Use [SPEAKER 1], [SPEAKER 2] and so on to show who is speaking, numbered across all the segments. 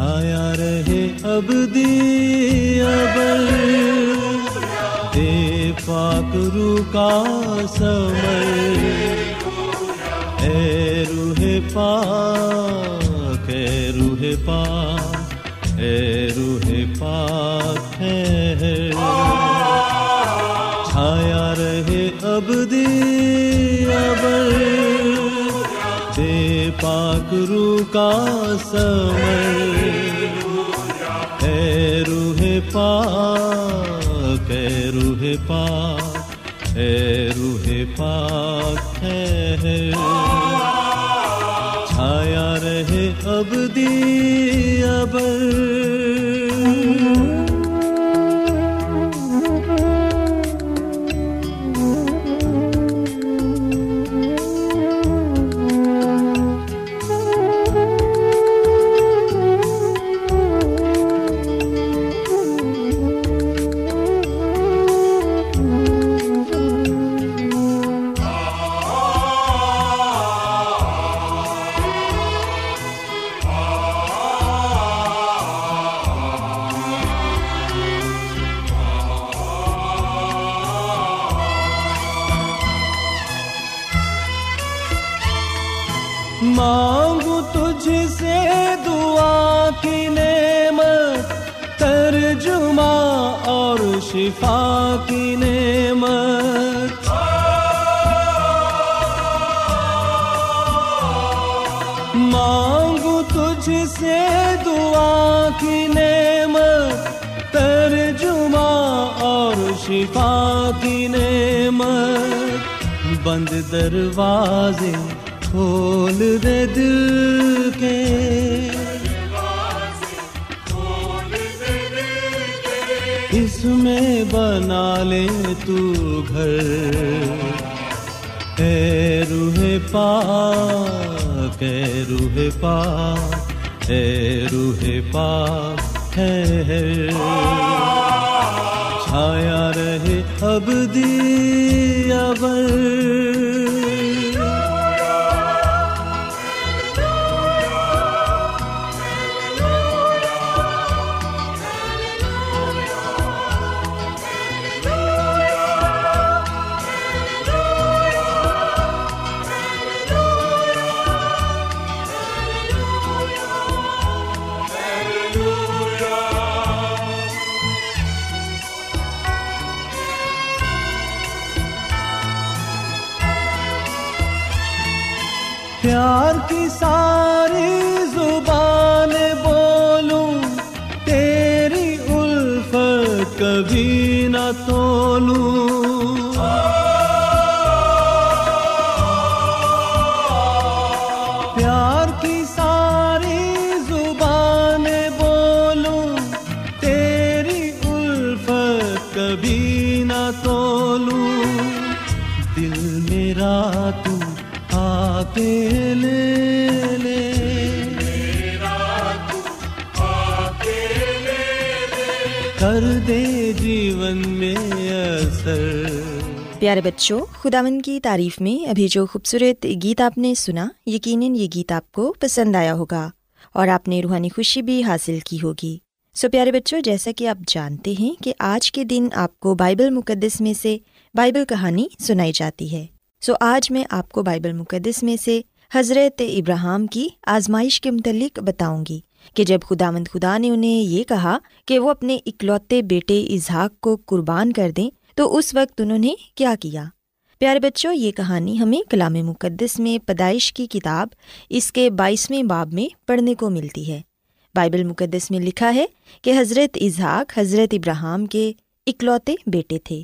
[SPEAKER 1] چھایا رہے اب ابل دے پاک رو کا سمر۔ اے روح پاک، اے روح پاک، اے روح پاک ہے چھایا رہے اب ابل دے پاک رو کا سمر۔ اے روح پاک، اے روح پاک، اے روح پاک ہے چھایا رہے اب ابر۔ مانگو تجھ سے دعا کی نعمت، ترجمہ اور شفا کی نعمت۔ مانگو تجھ سے دعا کی نعمت، ترجمہ اور شفا کی نعمت۔ بند دروازے کھول دے دل کے۔ اس میں بنا لے تو گھر۔ اے روح پاک، اے روح پاک، اے روح پاک، ہے چھایا رہے اب دی ابر۔ لے لے کر دے جیون میں اثر
[SPEAKER 2] پیارے بچوں خداون کی تعریف میں ابھی جو خوبصورت گیت آپ نے سنا، یقیناً یہ گیت آپ کو پسند آیا ہوگا اور آپ نے روحانی خوشی بھی حاصل کی ہوگی۔ سو پیارے بچوں، جیسا کہ آپ جانتے ہیں کہ آج کے دن آپ کو بائبل مقدس میں سے بائبل کہانی سنائی جاتی ہے۔ سو آج میں آپ کو بائبل مقدس میں سے حضرت ابراہم کی آزمائش کے متعلق بتاؤں گی کہ جب خدا مند خدا نے انہیں یہ کہا کہ وہ اپنے اکلوتے بیٹے اظہاق کو قربان کر دیں، تو اس وقت انہوں نے کیا کیا؟ پیارے بچوں، یہ کہانی ہمیں کلام مقدس میں پیدائش کی کتاب اس کے بائیسویں باب میں پڑھنے کو ملتی ہے۔ بائبل مقدس میں لکھا ہے کہ حضرت اظہاق حضرت ابراہم کے اکلوتے بیٹے تھے۔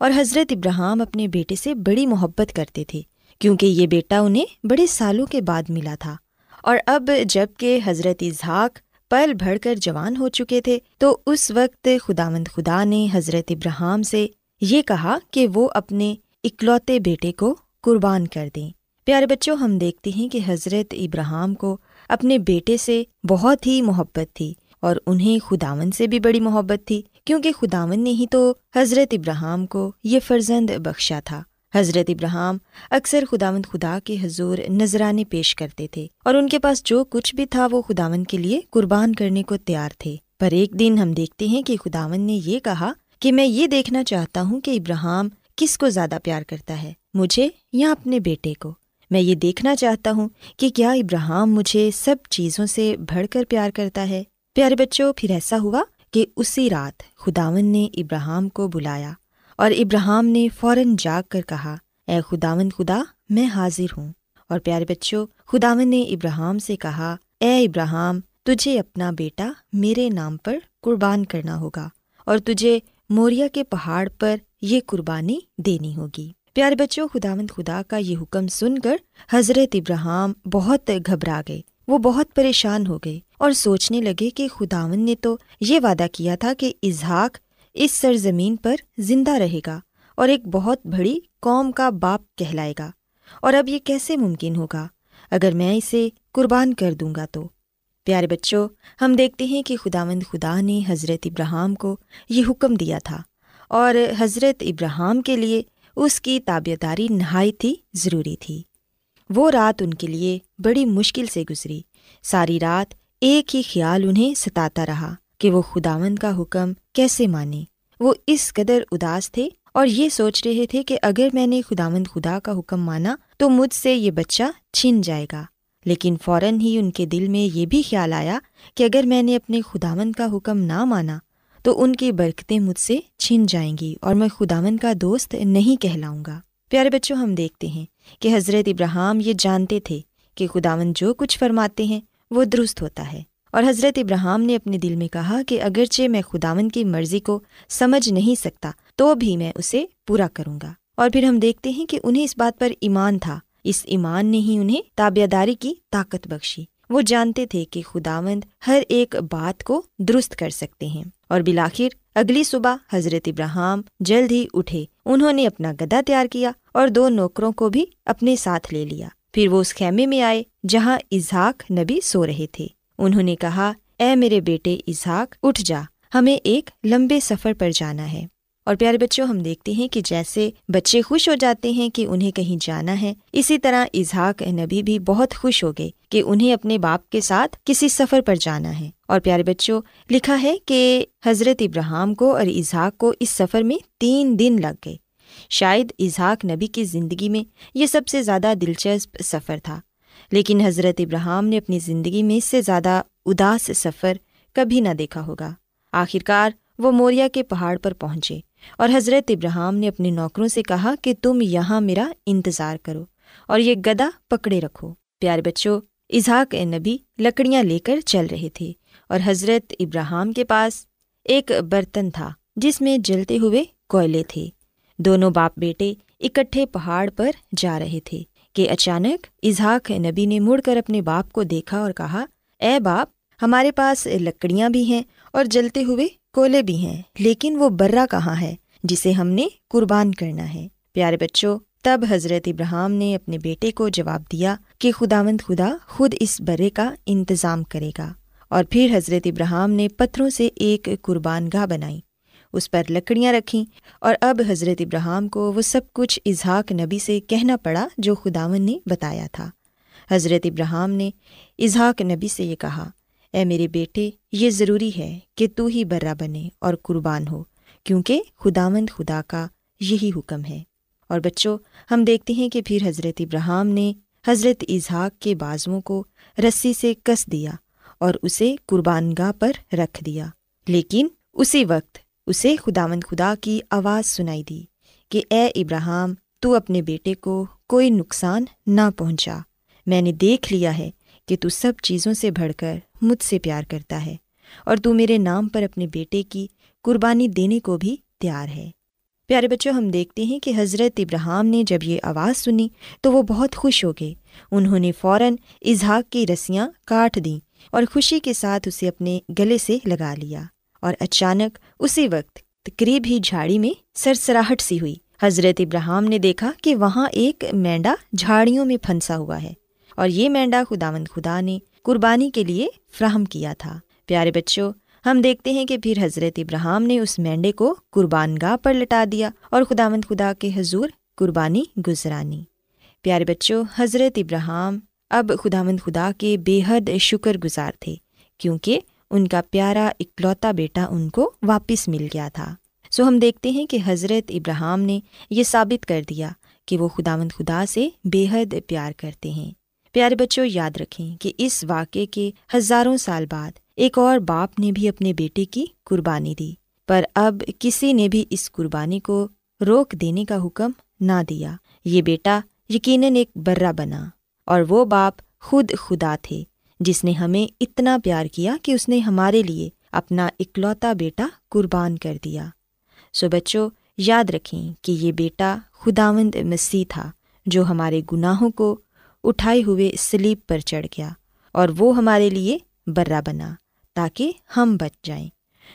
[SPEAKER 2] اور حضرت ابراہم اپنے بیٹے سے بڑی محبت کرتے تھے، کیونکہ یہ بیٹا انہیں بڑے سالوں کے بعد ملا تھا۔ اور اب جبکہ حضرت اظہاق پل بھر کر جوان ہو چکے تھے، تو اس وقت خدا مند خدا نے حضرت ابراہم سے یہ کہا کہ وہ اپنے اکلوتے بیٹے کو قربان کر دیں۔ پیارے بچوں، ہم دیکھتے ہیں کہ حضرت ابراہم کو اپنے بیٹے سے بہت ہی محبت تھی۔ اور انہیں خداون سے بھی بڑی محبت تھی، کیونکہ خداون نے ہی تو حضرت ابراہم کو یہ فرزند بخشا تھا۔ حضرت ابراہم اکثر خداون خدا کے حضور نذرانے پیش کرتے تھے اور ان کے پاس جو کچھ بھی تھا وہ خداون کے لیے قربان کرنے کو تیار تھے۔ پر ایک دن ہم دیکھتے ہیں کہ خداون نے یہ کہا کہ میں یہ دیکھنا چاہتا ہوں کہ ابراہم کس کو زیادہ پیار کرتا ہے، مجھے یا اپنے بیٹے کو؟ میں یہ دیکھنا چاہتا ہوں کہ کیا ابراہم مجھے سب چیزوں سے بڑھ کر پیار کرتا ہے؟ پیارے بچوں، پھر ایسا ہوا کہ اسی رات خداون نے ابراہم کو بلایا اور ابراہم نے فوراً جاگ کر کہا، اے خداون، خدا، میں حاضر ہوں. اور پیارے بچوں، خداون نے ابراہم سے کہا، اے ابراہم تجھے اپنا بیٹا میرے نام پر قربان کرنا ہوگا اور تجھے موریا کے پہاڑ پر یہ قربانی دینی ہوگی. پیارے بچوں خدا مند خدا کا یہ حکم سن کر حضرت ابراہم بہت گھبرا گئے، وہ بہت پریشان ہو گئے۔ اور سوچنے لگے کہ خداون نے تو یہ وعدہ کیا تھا کہ اظہاق اس سرزمین پر زندہ رہے گا اور ایک بہت بڑی قوم کا باپ کہلائے گا اور اب یہ کیسے ممکن ہوگا؟ اگر میں اسے قربان کر دوں گا تو۔ پیارے بچوں، ہم دیکھتے ہیں کہ خدا مند خدا نے حضرت ابراہم کو یہ حکم دیا تھا اور حضرت ابراہم کے لیے اس کی تابعداری نہایت ہی ضروری تھی۔ وہ رات ان کے لیے بڑی مشکل سے گزری۔ ساری رات ایک ہی خیال انہیں ستاتا رہا کہ وہ خداوند کا حکم کیسے مانے۔ وہ اس قدر اداس تھے اور یہ سوچ رہے تھے کہ اگر میں نے خداوند خدا کا حکم مانا تو مجھ سے یہ بچہ چھن جائے گا۔ لیکن فوراً ہی ان کے دل میں یہ بھی خیال آیا کہ اگر میں نے اپنے خداون کا حکم نہ مانا تو ان کی برکتیں مجھ سے چھن جائیں گی اور میں خداون کا دوست نہیں کہلاؤں گا۔ پیارے بچوں، ہم دیکھتے ہیں کہ حضرت ابراہم یہ جانتے تھے کہ خداون جو کچھ فرماتے ہیں وہ درست ہوتا ہے۔ اور حضرت ابراہم نے اپنے دل میں کہا کہ اگرچہ میں خداون کی مرضی کو سمجھ نہیں سکتا، تو بھی میں اسے پورا کروں گا۔ اور پھر ہم دیکھتے ہیں کہ انہیں اس بات پر ایمان تھا۔ اس ایمان نے ہی انہیں تابے داری کی طاقت بخشی۔ وہ جانتے تھے کہ خداوند ہر ایک بات کو درست کر سکتے ہیں۔ اور بلاخر اگلی صبح حضرت ابراہم جلد ہی اٹھے۔ انہوں نے اپنا گدا تیار کیا اور دو نوکروں کو بھی اپنے ساتھ لے لیا۔ پھر وہ اس خیمے میں آئے جہاں اظہاق نبی سو رہے تھے۔ انہوں نے کہا، اے میرے بیٹے اظہاق اٹھ جا، ہمیں ایک لمبے سفر پر جانا ہے۔ اور پیارے بچوں، ہم دیکھتے ہیں کہ جیسے بچے خوش ہو جاتے ہیں کہ انہیں کہیں جانا ہے، اسی طرح اظہاق نبی بھی بہت خوش ہو گئے کہ انہیں اپنے باپ کے ساتھ کسی سفر پر جانا ہے۔ اور پیارے بچوں، لکھا ہے کہ حضرت ابراہم کو اور اظہاق کو اس سفر میں تین دن لگ گئے۔ شاید اظہاق نبی کی زندگی میں یہ سب سے زیادہ دلچسپ سفر تھا۔ لیکن حضرت ابراہم نے اپنی زندگی میں اس سے زیادہ اداس سفر کبھی نہ دیکھا ہوگا۔ آخرکار وہ موریا کے پہاڑ پر پہنچے اور حضرت ابراہم نے اپنے نوکروں سے کہا کہ تم یہاں میرا انتظار کرو اور یہ گدا پکڑے رکھو۔ پیارے بچوں اظہاق نبی لکڑیاں لے کر چل رہے تھے اور حضرت ابراہم کے پاس ایک برتن تھا جس میں جلتے ہوئے کوئلے تھے۔ دونوں باپ بیٹے اکٹھے پہاڑ پر جا رہے تھے کہ اچانک اظہاق نبی نے مڑ کر اپنے باپ کو دیکھا اور کہا، اے باپ، ہمارے پاس لکڑیاں بھی ہیں اور جلتے ہوئے کولے بھی ہیں، لیکن وہ برا کہاں ہے جسے ہم نے قربان کرنا ہے؟ پیارے بچوں، تب حضرت ابراہم نے اپنے بیٹے کو جواب دیا کہ خدا مند خدا خود اس برے کا انتظام کرے گا اور پھر حضرت ابراہم نے پتھروں سے ایک قربان گاہ بنائی۔ اس پر لکڑیاں رکھیں اور اب حضرت ابراہم کو وہ سب کچھ اظہاق نبی سے کہنا پڑا جو خداون نے بتایا تھا۔ حضرت ابراہم نے اظہاق نبی سے یہ کہا، اے میرے بیٹے، یہ ضروری ہے کہ تو ہی برا بنے اور قربان ہو، کیونکہ خداوند خدا کا یہی حکم ہے۔ اور بچوں، ہم دیکھتے ہیں کہ پھر حضرت ابراہم نے حضرت اظہاق کے بازوؤں کو رسی سے کس دیا اور اسے قربان گاہ پر رکھ دیا۔ لیکن اسی وقت اسے خداوند خدا کی آواز سنائی دی کہ اے ابراہم، تو اپنے بیٹے کو کوئی نقصان نہ پہنچا۔ میں نے دیکھ لیا ہے کہ تو سب چیزوں سے بڑھ کر مجھ سے پیار کرتا ہے اور تو میرے نام پر اپنے بیٹے کی قربانی دینے کو بھی تیار ہے۔ پیارے بچوں، ہم دیکھتے ہیں کہ حضرت ابراہم نے جب یہ آواز سنی تو وہ بہت خوش ہو گئے۔ انہوں نے فوراً اظہاق کی رسیاں کاٹ دیں اور خوشی کے ساتھ اسے اپنے گلے سے لگا لیا۔ اور اچانک اسی وقت قریب ہی جھاڑی میں سرسراہٹ سی ہوئی۔ حضرت ابراہم نے دیکھا کہ وہاں ایک مینڈا جھاڑیوں میں پھنسا ہوا ہے اور یہ مینڈا خداوند خدا نے قربانی کے لیے فراہم کیا تھا۔ پیارے بچوں، ہم دیکھتے ہیں کہ پھر حضرت ابراہم نے اس مینڈے کو قربان گاہ پر لٹا دیا اور خدا مند خدا کے حضور قربانی گزرانی۔ پیارے بچوں، حضرت ابراہم اب خدا مند خدا کے بے حد شکر گزار تھے کیونکہ ان کا پیارا اکلوتا بیٹا ان کو واپس مل گیا تھا۔ سو ہم دیکھتے ہیں کہ حضرت ابراہم نے یہ ثابت کر دیا کہ وہ خدا مند خدا سے بے حد پیار کرتے ہیں۔ پیارے بچوں، یاد رکھیں کہ اس واقعے کے ہزاروں سال بعد ایک اور باپ نے بھی اپنے بیٹے کی قربانی دی، پر اب کسی نے بھی اس قربانی کو روک دینے کا حکم نہ دیا۔ یہ بیٹا یقیناً ایک برا بنا اور وہ باپ خود خدا تھے۔ جس نے ہمیں اتنا پیار کیا کہ اس نے ہمارے لیے اپنا اکلوتا بیٹا قربان کر دیا۔ سو بچوں، یاد رکھیں کہ یہ بیٹا خداوند مسیح تھا جو ہمارے گناہوں کو اٹھائے ہوئے سلیب پر چڑھ گیا اور وہ ہمارے لیے برا بنا تاکہ ہم بچ جائیں۔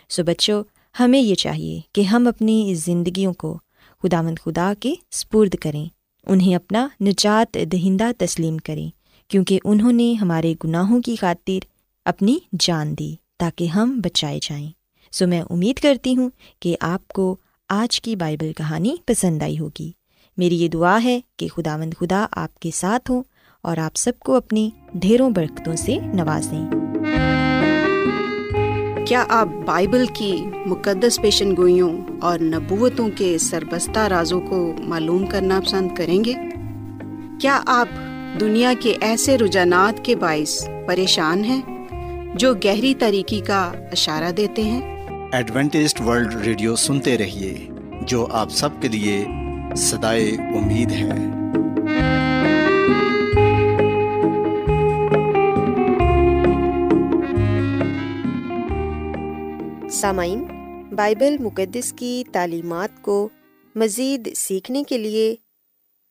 [SPEAKER 2] سو بچوں، ہمیں یہ چاہیے کہ ہم اپنی زندگیوں کو خدا مند خدا کے سپرد کریں، انہیں اپنا نجات دہندہ تسلیم کریں۔ کیونکہ انہوں نے ہمارے گناہوں کی خاطر اپنی جان دی تاکہ ہم بچائے جائیں۔ سو میں امید کرتی ہوں کہ آپ کو آج کی بائبل کہانی پسند آئی ہوگی۔ میری یہ دعا ہے کہ خدا مند خدا آپ کے ساتھ ہوں اور آپ سب کو اپنی ڈھیروں برکتوں سے نوازیں۔
[SPEAKER 3] کیا آپ بائبل کی مقدس پیشن گوئیوں اور نبوتوں کے سربستہ رازوں کو معلوم کرنا پسند کریں گے؟ کیا آپ دنیا کے ایسے رجحانات کے باعث پریشان ہیں جو گہری طریقے کا اشارہ دیتے ہیں۔
[SPEAKER 4] ایڈوینٹسڈ ورلڈ ریڈیو سنتے رہیے جو آپ سب کے لیے صدائے امید ہے
[SPEAKER 2] سامعین بائبل مقدس کی تعلیمات کو مزید سیکھنے کے لیے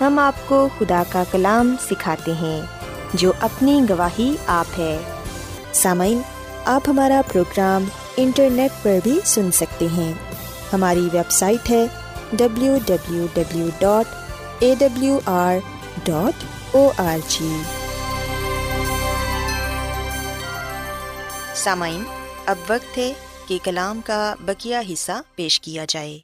[SPEAKER 2] ہم آپ کو خدا کا کلام سکھاتے ہیں، جو اپنی گواہی آپ ہے۔ سامعین، آپ ہمارا پروگرام انٹرنیٹ پر بھی سن سکتے ہیں۔ ہماری ویب سائٹ ہے W W W dot A W R dot O R G سامعین، اب وقت ہے کہ کلام کا بکیا حصہ پیش کیا جائے۔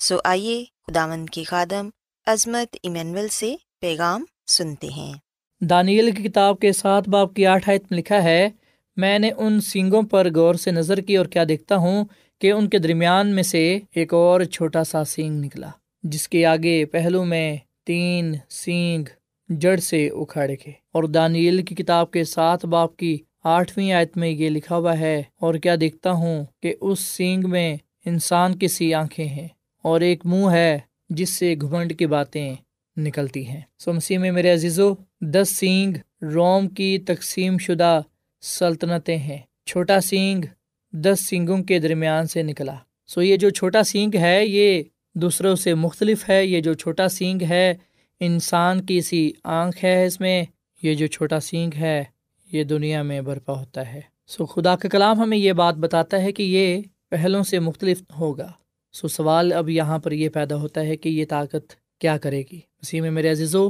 [SPEAKER 2] سو آئیے خداوند کی خادم عظمت ایمینول سے پیغام سنتے ہیں۔
[SPEAKER 5] دانیل کی کتاب کے ساتھ باپ کی آٹھ آیت میں لکھا ہے، میں نے ان سنگوں پر غور سے نظر کی اور کیا دیکھتا ہوں کہ ان کے درمیان میں سے ایک اور چھوٹا سا سینگ نکلا، جس کے آگے پہلو میں تین سینگ جڑ سے اکھاڑ کے اور دانیل کی کتاب کے ساتھ باپ کی آٹھویں آیت میں یہ لکھا ہوا ہے، اور کیا دیکھتا ہوں کہ اس سینگ میں انسان کی سی آنکھیں ہیں اور ایک منہ ہے جس سے گھمنڈ کی باتیں نکلتی ہیں۔ سو مسیح میں میرے عزیزو، دس سینگ روم کی تقسیم شدہ سلطنتیں ہیں۔ چھوٹا سینگ دس سینگوں کے درمیان سے نکلا۔ سو یہ جو چھوٹا سینگ ہے، یہ دوسروں سے مختلف ہے۔ یہ جو چھوٹا سینگ ہے، انسان کی سی آنکھ ہے اس میں۔ یہ جو چھوٹا سینگ ہے، یہ دنیا میں برپا ہوتا ہے۔ سو خدا کا کلام ہمیں یہ بات بتاتا ہے کہ یہ پہلوں سے مختلف ہوگا۔ سو سوال اب یہاں پر یہ پیدا ہوتا ہے کہ یہ طاقت کیا کرے گی؟ اسی میں میرے عزیزو،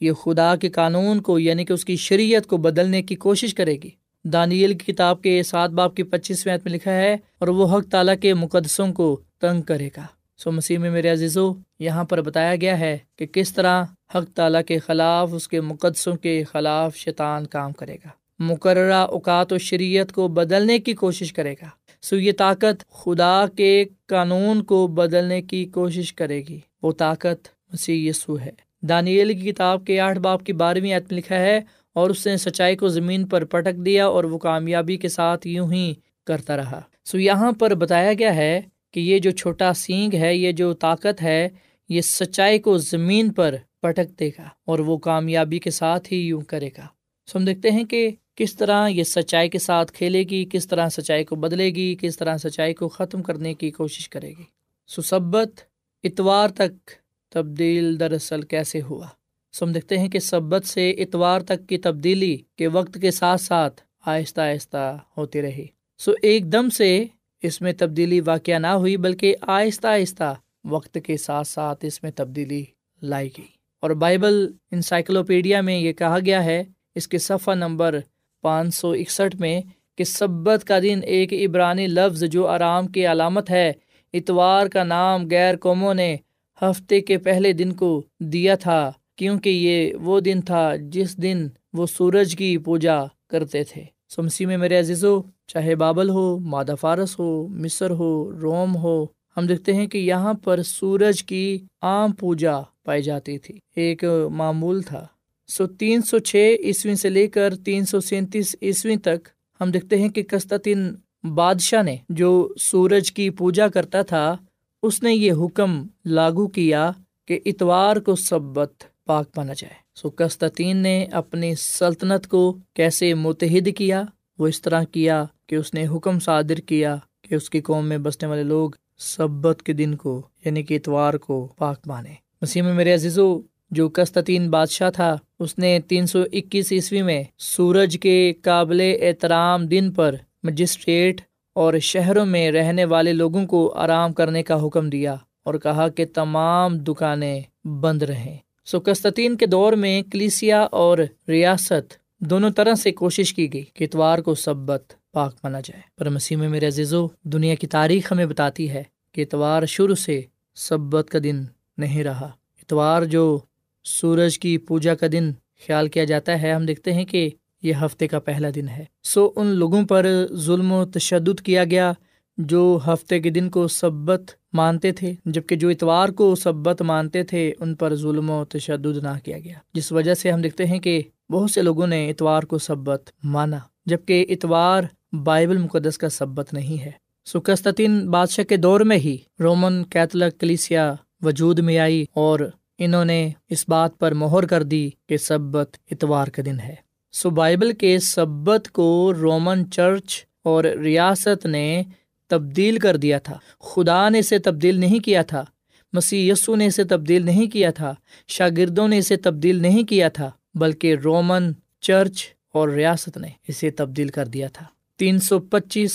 [SPEAKER 5] یہ خدا کے قانون کو یعنی کہ اس کی شریعت کو بدلنے کی کوشش کرے گی۔ دانیل کی کتاب کے سات باپ کی پچیسویں میں لکھا ہے، اور وہ حق تعالیٰ کے مقدسوں کو تنگ کرے گا۔ سو مسیح میں میرے عزیزو، یہاں پر بتایا گیا ہے کہ کس طرح حق تعالیٰ کے خلاف، اس کے مقدسوں کے خلاف شیطان کام کرے گا۔ مقررہ اوقات و شریعت کو بدلنے کی کوشش کرے گا۔ سو یہ طاقت خدا کے قانون کو بدلنے کی کوشش کرے گی۔ وہ طاقت مسیح یسو ہے۔ دانیل کی کتاب کے آٹھ باپ کی بارہویں عتم لکھا ہے، اور اس نے سچائی کو زمین پر پٹک دیا اور وہ کامیابی کے ساتھ یوں ہی کرتا رہا۔ سو یہاں پر بتایا گیا ہے کہ یہ جو چھوٹا سینگ ہے، یہ جو طاقت ہے، یہ سچائی کو زمین پر پٹک دے گا اور وہ کامیابی کے ساتھ ہی یوں کرے گا۔ سو ہم دیکھتے ہیں کہ کس طرح یہ سچائی کے ساتھ کھیلے گی، کس طرح سچائی کو بدلے گی، کس طرح سچائی کو ختم کرنے کی کوشش کرے گی۔ سبت اتوار تک تبدیل دراصل کیسے ہوا؟ سو ہم دیکھتے ہیں کہ سبت سے اتوار تک کی تبدیلی کے وقت کے ساتھ ساتھ آہستہ آہستہ ہوتی رہی۔ سو ایک دم سے اس میں تبدیلی واقع نہ ہوئی، بلکہ آہستہ آہستہ وقت کے ساتھ ساتھ اس میں تبدیلی لائی گئی۔ اور بائبل انسائکلوپیڈیا میں یہ کہا گیا ہے اس کے صفحہ نمبر پانچ سو اکسٹھ میں کہ سبت کا دن ایک عبرانی لفظ جو آرام کی علامت ہے، اتوار کا نام غیر قوموں نے ہفتے کے پہلے دن کو دیا تھا، کیونکہ یہ وہ دن تھا جس دن وہ سورج کی پوجا کرتے تھے۔ سمسی میں میرے عزیزو، چاہے بابل ہو، مادہ فارس ہو، مصر ہو، روم ہو، ہم دیکھتے ہیں کہ یہاں پر سورج کی عام پوجا پائی جاتی تھی۔ ایک معمول تھا۔ سو تین سو چھ عیسوی سے لے کر تین سو سینتیس عیسوی تک ہم دیکھتے ہیں کہ کستین بادشاہ نے جو سورج کی پوجا کرتا تھا، اس نے یہ حکم لاگو کیا کہ اتوار کو سبت پاک بنا جائے۔ سو قسطین نے اپنی سلطنت کو کیسے متحد کیا، وہ اس طرح کیا کہ اس نے حکم صادر کیا کہ اس کی قوم میں بسنے والے لوگ سبت کے دن کو یعنی کہ اتوار کو پاک مانے۔ مسیح میں میرے عزیزو جو قسطین بادشاہ تھا، اس نے تین سو اکیس عیسوی میں سورج کے قابل احترام دن پر مجسٹریٹ اور شہروں میں رہنے والے لوگوں کو آرام کرنے کا حکم دیا اور کہا کہ تمام دکانیں بند رہیں۔ سو قسطین کے دور میں کلیسیا اور ریاست دونوں طرح سے کوشش کی گئی کہ اتوار کو سبت پاک مانا جائے۔ پر مسیح میں میرے عزیزو، دنیا کی تاریخ ہمیں بتاتی ہے کہ اتوار شروع سے سبت کا دن نہیں رہا۔ اتوار جو سورج کی پوجا کا دن خیال کیا جاتا ہے۔ ہم دیکھتے ہیں کہ یہ ہفتے کا پہلا دن ہے۔ سو ان لوگوں پر ظلم و تشدد کیا گیا جو ہفتے کے دن کو سبت مانتے تھے، جبکہ جو اتوار کو سبت مانتے تھے، ان پر ظلم و تشدد نہ کیا گیا۔ جس وجہ سے ہم دیکھتے ہیں کہ بہت سے لوگوں نے اتوار کو سبت مانا، جبکہ اتوار بائبل مقدس کا سبت نہیں ہے۔ سکستین بادشاہ کے دور میں ہی رومن کیتھلک کلیسیا وجود میں آئی اور انہوں نے اس بات پر مہر کر دی کہ سبت اتوار کا دن ہے۔ سو بائبل کے سبت کو رومن چرچ اور ریاست نے تبدیل کر دیا تھا۔ خدا نے اسے تبدیل نہیں کیا تھا۔ مسیح یسو نے اسے تبدیل نہیں کیا تھا۔ شاگردوں نے اسے تبدیل نہیں کیا تھا، بلکہ رومن چرچ اور ریاست نے اسے تبدیل کر دیا تھا۔ تین سو پچیس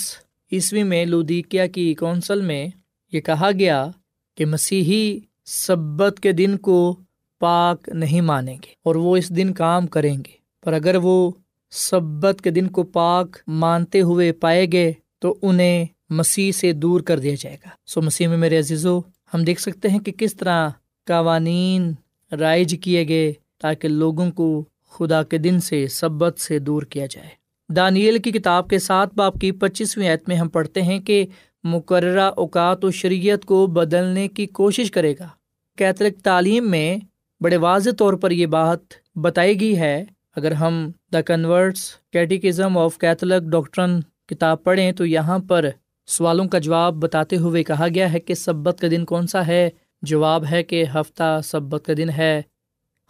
[SPEAKER 5] عیسوی میں لودیکیا کی کونسل میں یہ کہا گیا کہ مسیحی سبت کے دن کو پاک نہیں مانیں گے اور وہ اس دن کام کریں گے۔ پر اگر وہ سبت کے دن کو پاک مانتے ہوئے پائے گئے تو انہیں مسیح سے دور کر دیا جائے گا۔ سو مسیح میں میرے عزیزو، ہم دیکھ سکتے ہیں کہ کس طرح قوانین رائج کیے گئے تاکہ لوگوں کو خدا کے دن سے، سبت سے دور کیا جائے۔ دانیل کی کتاب کے ساتھ باپ کی پچیسویں عیت میں ہم پڑھتے ہیں کہ مقررہ اوقات و شریعت کو بدلنے کی کوشش کرے گا۔ کیتھولک تعلیم میں بڑے واضح طور پر یہ بات بتائی گئی ہے۔ اگر ہم the converts catechism of Catholic doctrine کتاب پڑھیں تو یہاں پر سوالوں کا جواب بتاتے ہوئے کہا گیا ہے کہ سبت کا دن کون سا ہے۔ جواب ہے کہ ہفتہ سبت کا دن ہے۔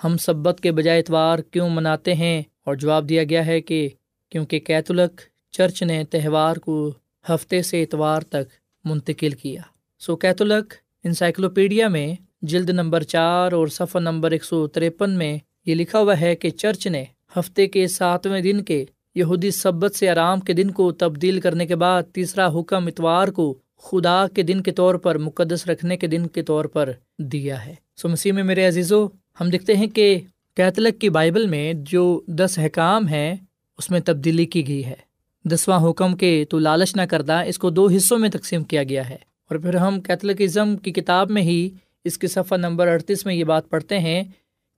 [SPEAKER 5] ہم سبت کے بجائے اتوار کیوں مناتے ہیں؟ اور جواب دیا گیا ہے کہ کیونکہ کیتھولک چرچ نے تہوار کو ہفتے سے اتوار تک منتقل کیا۔ سو کیتھولک انسائکلوپیڈیا میں جلد نمبر چار اور صفحہ نمبر ایک سو تریپن میں یہ لکھا ہوا ہے کہ چرچ نے ہفتے کے ساتویں دن کے یہودی سبت سے آرام کے دن کو تبدیل کرنے کے بعد تیسرا حکم اتوار کو خدا کے دن کے طور پر مقدس رکھنے کے دن کے طور پر دیا ہے۔ سو مسیح میں میرے عزیزو، ہم دیکھتے ہیں کہ کیتھلک کی بائبل میں جو دس حکام ہیں، اس میں تبدیلی کی گئی ہے۔ دسواں حکم کے تو لالچ نہ کردہ اس کو دو حصوں میں تقسیم کیا گیا ہے۔ اور پھر ہم کیتھلکزم کی کتاب میں ہی اس کے صفحہ نمبر اڑتیس میں یہ بات پڑھتے ہیں،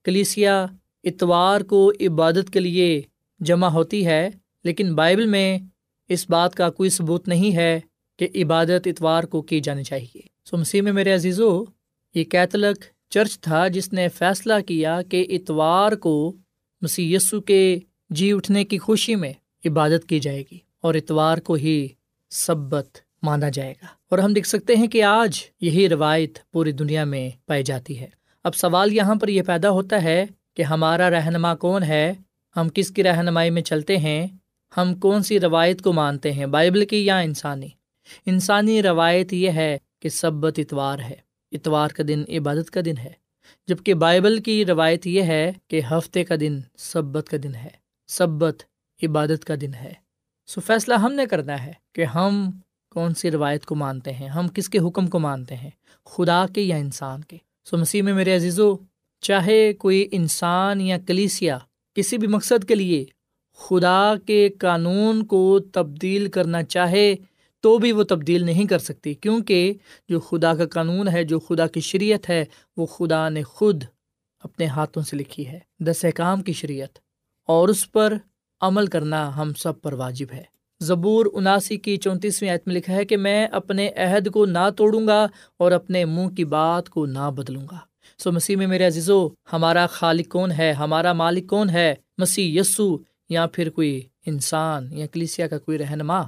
[SPEAKER 5] کلیسیا اتوار کو عبادت کے لیے جمع ہوتی ہے، لیکن بائبل میں اس بات کا کوئی ثبوت نہیں ہے کہ عبادت اتوار کو کی جانی چاہیے۔ سو مسیح میں میرے عزیزو، یہ کیتھلک چرچ تھا جس نے فیصلہ کیا کہ اتوار کو مسیح یسو کے جی اٹھنے کی خوشی میں عبادت کی جائے گی اور اتوار کو ہی سبت مانا جائے گا۔ اور ہم دیکھ سکتے ہیں کہ آج یہی روایت پوری دنیا میں پائی جاتی ہے۔ اب سوال یہاں پر یہ پیدا ہوتا ہے کہ ہمارا رہنما کون ہے؟ ہم کس کی رہنمائی میں چلتے ہیں؟ ہم کون سی روایت کو مانتے ہیں؟ بائبل کی یا انسانی؟ انسانی روایت یہ ہے کہ سبت اتوار ہے۔ اتوار کا دن عبادت کا دن ہے۔ جبکہ بائبل کی روایت یہ ہے کہ ہفتے کا دن سبت کا دن ہے۔ سبت عبادت کا دن ہے۔ سو فیصلہ ہم نے کرنا ہے کہ ہم کون سی روایت کو مانتے ہیں؟ ہم کس کے حکم کو مانتے ہیں؟ خدا کے یا انسان کے؟ سو مسیح میں میرے عزیزو، چاہے کوئی انسان یا کلیسیا کسی بھی مقصد کے لیے خدا کے قانون کو تبدیل کرنا چاہے تو بھی وہ تبدیل نہیں کر سکتی، کیونکہ جو خدا کا قانون ہے، جو خدا کی شریعت ہے، وہ خدا نے خود اپنے ہاتھوں سے لکھی ہے۔ دس احکام کی شریعت اور اس پر عمل کرنا ہم سب پر واجب ہے۔ زبور اناسی کی چونتیسویں آیت میں لکھا ہے کہ میں اپنے عہد کو نہ توڑوں گا اور اپنے منہ کی بات کو نہ بدلوں گا۔ سو مسیح میں میرے عزیزو، ہمارا خالق کون ہے؟ ہمارا مالک کون ہے؟ مسیح یسو یا پھر کوئی انسان یا کلیسیا کا کوئی رہنما؟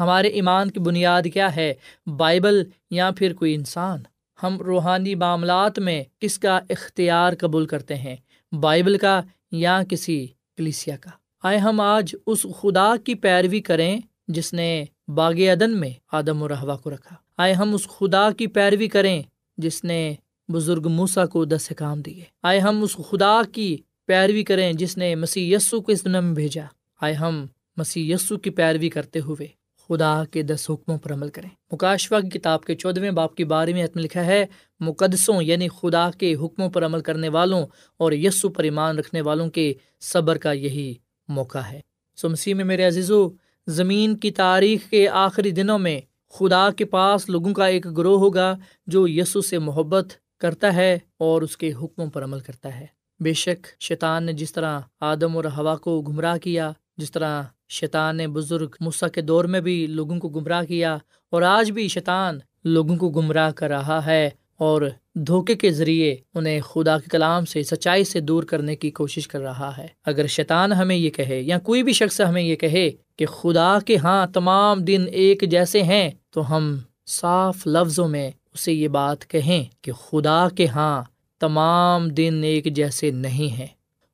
[SPEAKER 5] ہمارے ایمان کی بنیاد کیا ہے؟ بائبل یا پھر کوئی انسان؟ ہم روحانی معاملات میں کس کا اختیار قبول کرتے ہیں؟ بائبل کا یا کسی کلیسیا کا؟ آئے ہم آج اس خدا کی پیروی کریں جس نے باغ عدن میں آدم و رحوا کو رکھا۔ آئے ہم اس خدا کی پیروی کریں جس نے بزرگ موسا کو دس کام دیے۔ آئے ہم اس خدا کی پیروی کریں جس نے مسیح یسو کو اس دنیا میں بھیجا۔ آئے ہم مسیح یسو کی پیروی کرتے ہوئے خدا کے دس حکموں پر عمل کریں۔ مکاشوا کی کتاب کے چودھویں باپ کی بارے میں لکھا ہے، مقدسوں یعنی خدا کے حکموں پر عمل کرنے والوں اور یسو پر ایمان رکھنے والوں کے صبر کا یہی موقع ہے۔ سو مسیح میں میرے عزیز و زمین کی تاریخ کے آخری دنوں میں خدا کے پاس لوگوں کا ایک گروہ ہوگا جو یسو سے محبت کرتا ہے اور اس کے حکموں پر عمل کرتا ہے۔ بے شک شیطان نے جس طرح آدم اور ہوا کو گمراہ کیا، جس طرح شیطان نے بزرگ مسا کے دور میں بھی لوگوں کو گمراہ کیا، اور آج بھی شیطان لوگوں کو گمراہ کر رہا ہے۔ اور دھوکے کے ذریعے انہیں خدا کے کلام سے، سچائی سے دور کرنے کی کوشش کر رہا ہے۔ اگر شیطان ہمیں یہ کہے یا کوئی بھی شخص ہمیں یہ کہے کہ خدا کے ہاں تمام دن ایک جیسے ہیں، تو ہم صاف لفظوں میں اسے یہ بات کہیں کہ خدا کے ہاں تمام دن ایک جیسے نہیں ہیں۔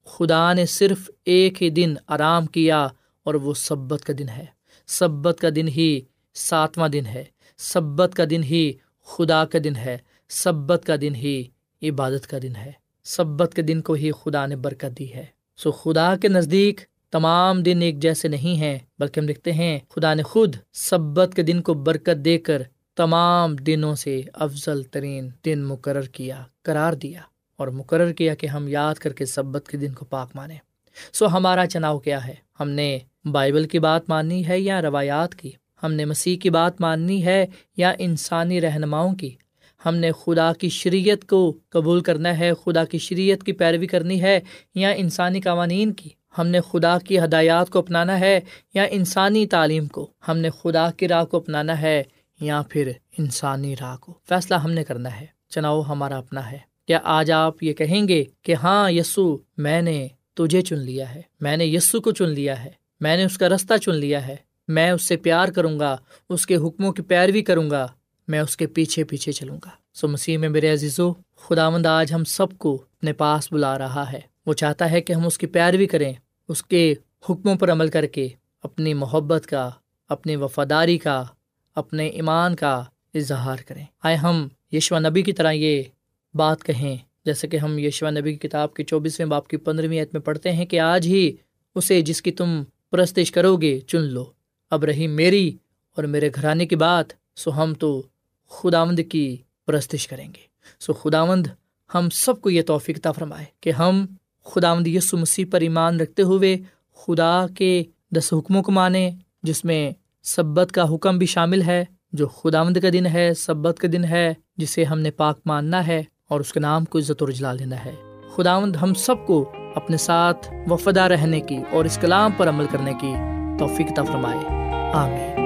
[SPEAKER 5] خدا نے صرف ایک ہی دن آرام کیا اور وہ سبت کا دن ہے۔ سبت کا دن ہی ساتواں دن ہے۔ سبت کا دن ہی خدا کا دن ہے۔ سبت کا دن ہی عبادت کا دن ہے۔ سبت کے دن کو ہی خدا نے برکت دی ہے۔ سو خدا کے نزدیک تمام دن ایک جیسے نہیں ہیں، بلکہ ہم لکھتے ہیں خدا نے خود سبت کے دن کو برکت دے کر تمام دنوں سے افضل ترین دن مقرر کیا، قرار دیا اور مقرر کیا کہ ہم یاد کر کے سبت کے دن کو پاک مانیں۔ سو ہمارا چناؤ کیا ہے؟ ہم نے بائبل کی بات ماننی ہے یا روایات کی؟ ہم نے مسیح کی بات ماننی ہے یا انسانی رہنماؤں کی؟ ہم نے خدا کی شریعت کو قبول کرنا ہے، خدا کی شریعت کی پیروی کرنی ہے یا انسانی قوانین کی؟ ہم نے خدا کی ہدایات کو اپنانا ہے یا انسانی تعلیم کو؟ ہم نے خدا کی راہ کو اپنانا ہے یا پھر انسانی راہ کو؟ فیصلہ ہم نے کرنا ہے۔ چناؤ ہمارا اپنا ہے۔ کیا آج آپ یہ کہیں گے کہ ہاں یسو، میں نے تجھے چن لیا ہے، میں نے یسو کو چن لیا ہے، میں نے اس کا رستہ چن لیا ہے، میں اس سے پیار کروں گا، اس کے حکموں کی پیروی کروں گا۔ میں اس کے پیچھے پیچھے چلوں گا۔ سو مسیح میں میرے عزیزو خدا مند آج ہم سب کو اپنے پاس بلا رہا ہے۔ وہ چاہتا ہے کہ ہم اس کی پیروی کریں، اس کے حکموں پر عمل کر کے اپنی محبت کا، اپنی وفاداری کا، اپنے ایمان کا اظہار کریں۔ آئے ہم یشوا نبی کی طرح یہ بات کہیں۔ جیسے کہ ہم یشوا نبی کی کتاب کے چوبیسویں باپ کی پندرہویں عید میں پڑھتے ہیں کہ آج ہی اسے جس کی تم پرستش کرو گے چن لو۔ اب رہی میری اور میرے گھرانے کی بات، سو ہم تو خداوند کی پرستش کریں گے۔ سو خداوند ہم سب کو یہ توفیق فرمائے کہ ہم خداوند یسو مسیح پر ایمان رکھتے ہوئے خدا کے دس حکموں کو مانیں، جس میں سبت کا حکم بھی شامل ہے، جو خداوند کا دن ہے، سبت کا دن ہے، جسے ہم نے پاک ماننا ہے اور اس کے نام کو عزت و اجلا لینا ہے۔ خداوند ہم سب کو اپنے ساتھ وفدا رہنے کی اور اس کلام پر عمل کرنے کی توفیق فرمائے۔ آمین۔